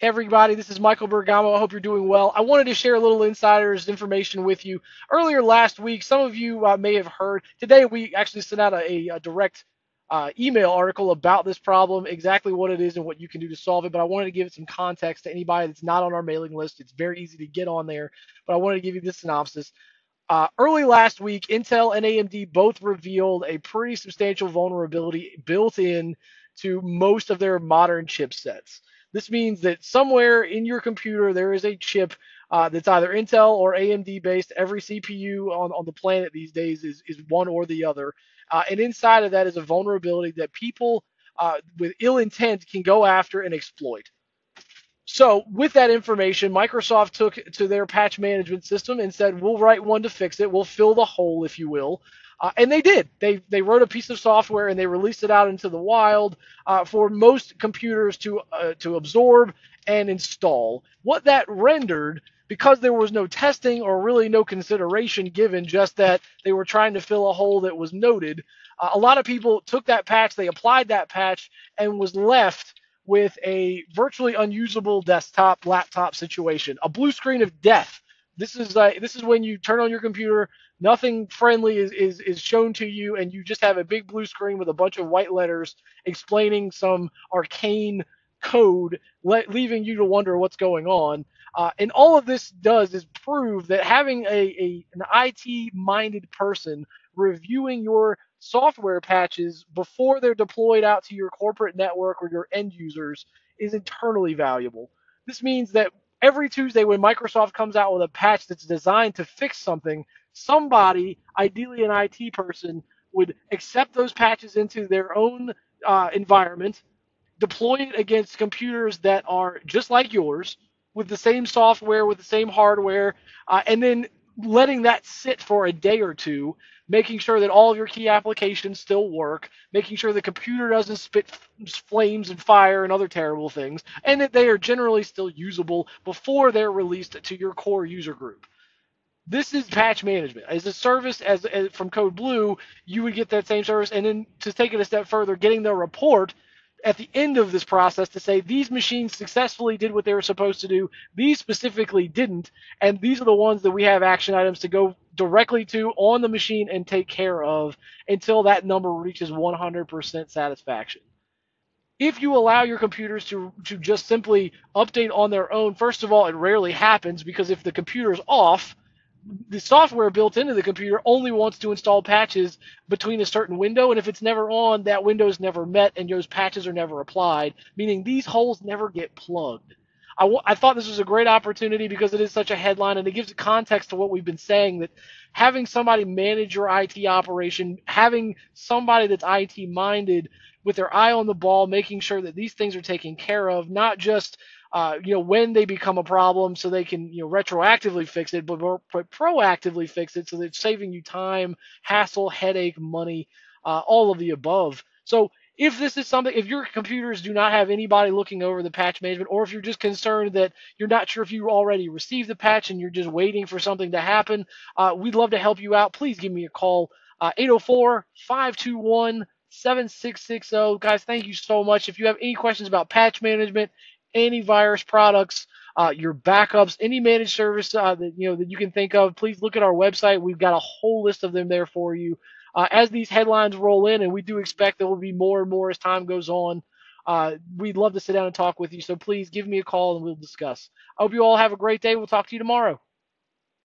everybody. This is Michael Bergamo. I hope you're doing well. I wanted to share a little insider's information with you. Earlier last week, some of you uh, may have heard. Today, we actually sent out a, a direct uh, email article about this problem, exactly what it is and what you can do to solve it. But I wanted to give it some context to anybody that's not on our mailing list. It's very easy to get on there, but I wanted to give you this synopsis. Uh, early last week, Intel and AMD both revealed a pretty substantial vulnerability built in to most of their modern chipsets. This means that somewhere in your computer there is a chip uh, that's either Intel or AMD based. Every CPU on, on the planet these days is, is one or the other. Uh, and inside of that is a vulnerability that people uh, with ill intent can go after and exploit. So, with that information, Microsoft took to their patch management system and said, "We'll write one to fix it. We'll fill the hole, if you will." Uh, and they did. They they wrote a piece of software and they released it out into the wild uh, for most computers to uh, to absorb and install. What that rendered, because there was no testing or really no consideration given, just that they were trying to fill a hole that was noted. Uh, a lot of people took that patch, they applied that patch, and was left with a virtually unusable desktop laptop situation, a blue screen of death. This is uh, this is when you turn on your computer, nothing friendly is, is is shown to you, and you just have a big blue screen with a bunch of white letters explaining some arcane code, le- leaving you to wonder what's going on. Uh, and all of this does is prove that having a, a an IT minded person reviewing your software patches before they're deployed out to your corporate network or your end users is internally valuable. This means that every Tuesday when Microsoft comes out with a patch that's designed to fix something, somebody, ideally an IT person, would accept those patches into their own uh, environment, deploy it against computers that are just like yours, with the same software, with the same hardware, uh, and then letting that sit for a day or two, making sure that all of your key applications still work, making sure the computer doesn't spit flames and fire and other terrible things, and that they are generally still usable before they're released to your core user group. This is patch management. As a service as, as from Code Blue, you would get that same service, and then to take it a step further, getting the report at the end of this process to say these machines successfully did what they were supposed to do, these specifically didn't, and these are the ones that we have action items to go directly to on the machine and take care of until that number reaches 100% satisfaction. If you allow your computers to, to just simply update on their own, first of all, it rarely happens because if the computer is off, the software built into the computer only wants to install patches between a certain window, and if it's never on, that window is never met, and those patches are never applied, meaning these holes never get plugged. I, w- I thought this was a great opportunity because it is such a headline, and it gives context to what we've been saying that having somebody manage your IT operation, having somebody that's IT minded with their eye on the ball, making sure that these things are taken care of, not just uh, you know, when they become a problem so they can, you know, retroactively fix it, but, but proactively fix it so that it's saving you time, hassle, headache, money, uh, all of the above. So if this is something, if your computers do not have anybody looking over the patch management, or if you're just concerned that you're not sure if you already received the patch and you're just waiting for something to happen, uh, we'd love to help you out. Please give me a call, uh, 804 521 7660. Guys, thank you so much. If you have any questions about patch management, antivirus products, uh, your backups, any managed service uh, that you know that you can think of, please look at our website. We've got a whole list of them there for you. Uh, as these headlines roll in, and we do expect there will be more and more as time goes on. Uh, we'd love to sit down and talk with you. So please give me a call and we'll discuss. I hope you all have a great day. We'll talk to you tomorrow.